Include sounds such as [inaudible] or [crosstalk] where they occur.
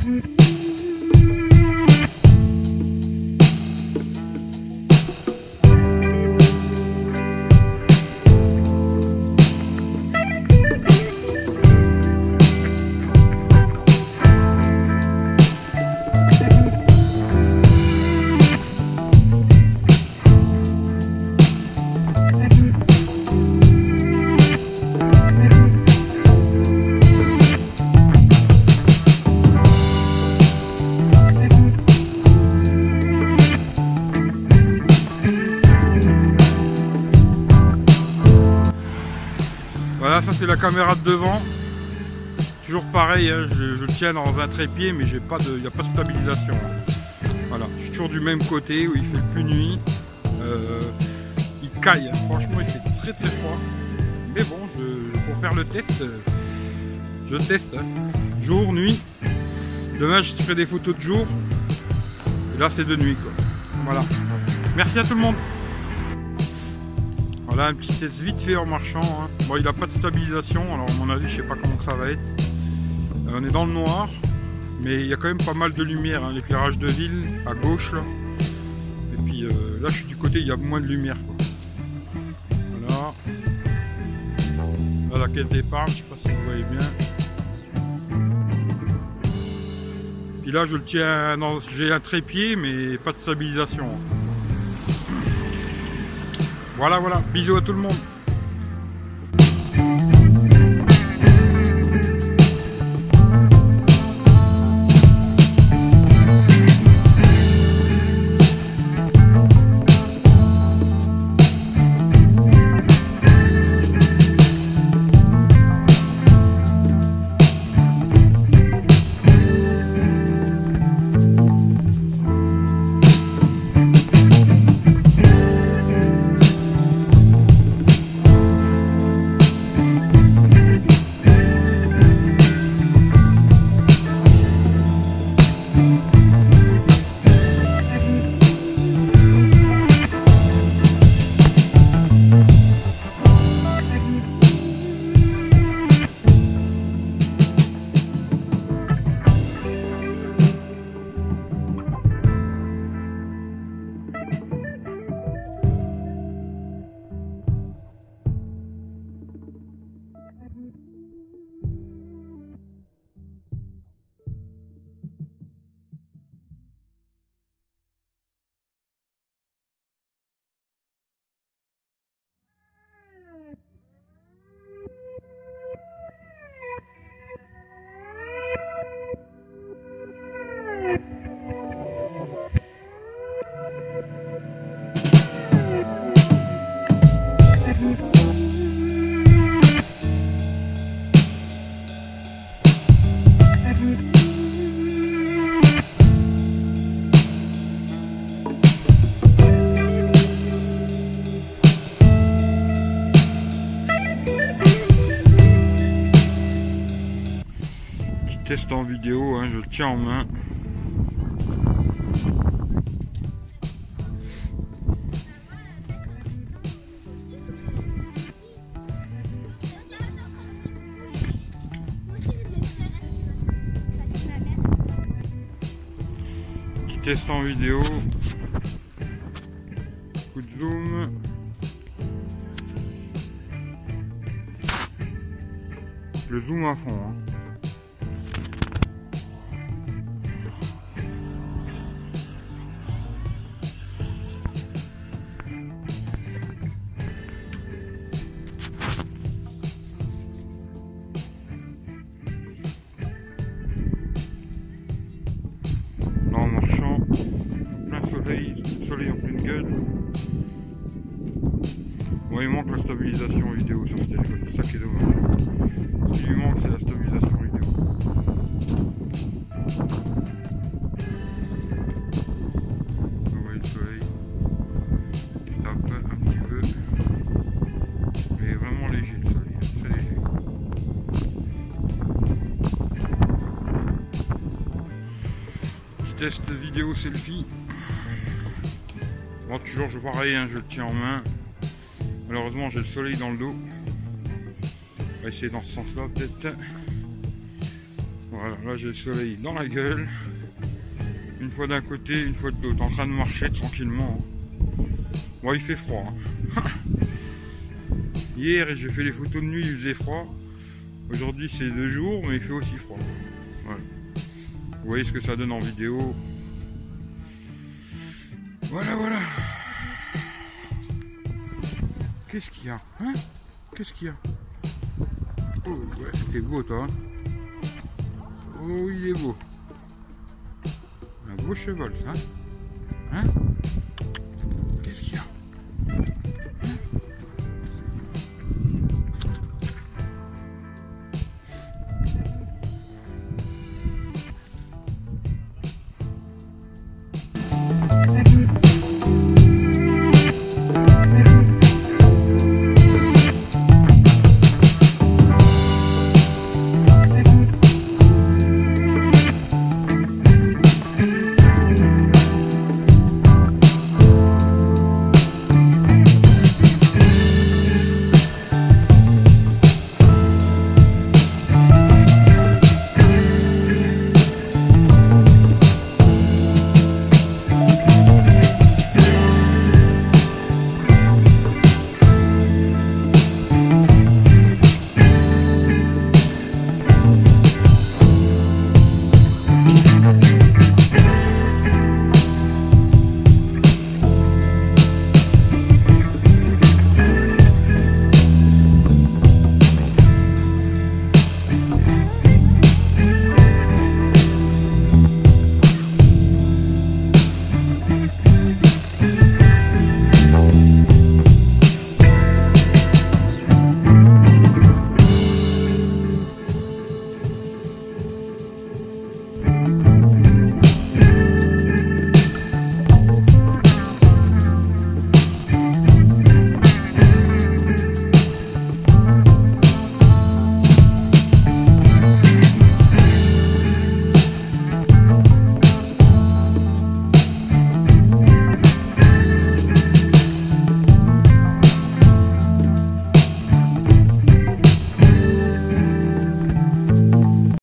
mm-hmm. C'est la caméra de devant. Toujours pareil, hein, je, tiens dans un trépied, mais j'ai pas de, il n'y a pas de stabilisation. Voilà, je suis toujours du même côté où il fait plus nuit. Euh, il caille, hein. franchement, il fait très très froid. Mais bon, je, pour faire le test, euh, je teste. hein. Jour, nuit. Demain, je ferai des photos de jour. Et là, c'est de nuit, quoi. Voilà. Merci à tout le monde. Un petit test vite fait en marchant. hein. Bon, il n'a pas de stabilisation, alors à mon avis, je sais pas comment que ça va être. Euh, on est dans le noir, mais il y a quand même pas mal de lumière. hein. L'éclairage de ville à gauche. Et puis euh, là, je suis du côté, il y a moins de lumière. Voilà. Là, la caisse d'épargne, je sais pas si vous voyez bien. Puis là, je le tiens. J'ai un trépied, mais pas de stabilisation. hein. Voilà, voilà. Bisous à tout le monde. Petit test en vidéo, hein, je tiens en main. Petit test en vidéo. Coup de zoom. Le zoom à fond. hein. Il manque la stabilisation vidéo sur ce téléphone, c'est ça qui est dommage. Ce qui lui manque, c'est la stabilisation vidéo. Vous voyez le soleil qui tape un petit peu. Mais vraiment léger le soleil, très léger. Petit test vidéo selfie. Bon, toujours je pareil, hein, je le tiens en main. Malheureusement, j'ai le soleil dans le dos. On va essayer dans ce sens-là peut-être. Voilà, là j'ai le soleil dans la gueule. Une fois d'un côté, une fois de l'autre, en train de marcher tranquillement. Bon, il fait froid. hein. [laughs] Hier, j'ai fait les photos de nuit, il faisait froid. Aujourd'hui, c'est de jour, mais il fait aussi froid. Voilà. Vous voyez ce que ça donne en vidéo. Voilà, voilà. Qu'est-ce qu'il y a Hein? Qu'est-ce qu'il y a? Oh, ouais, t'es beau, toi. hein oh, il est beau. Un beau cheval, ça. Hein?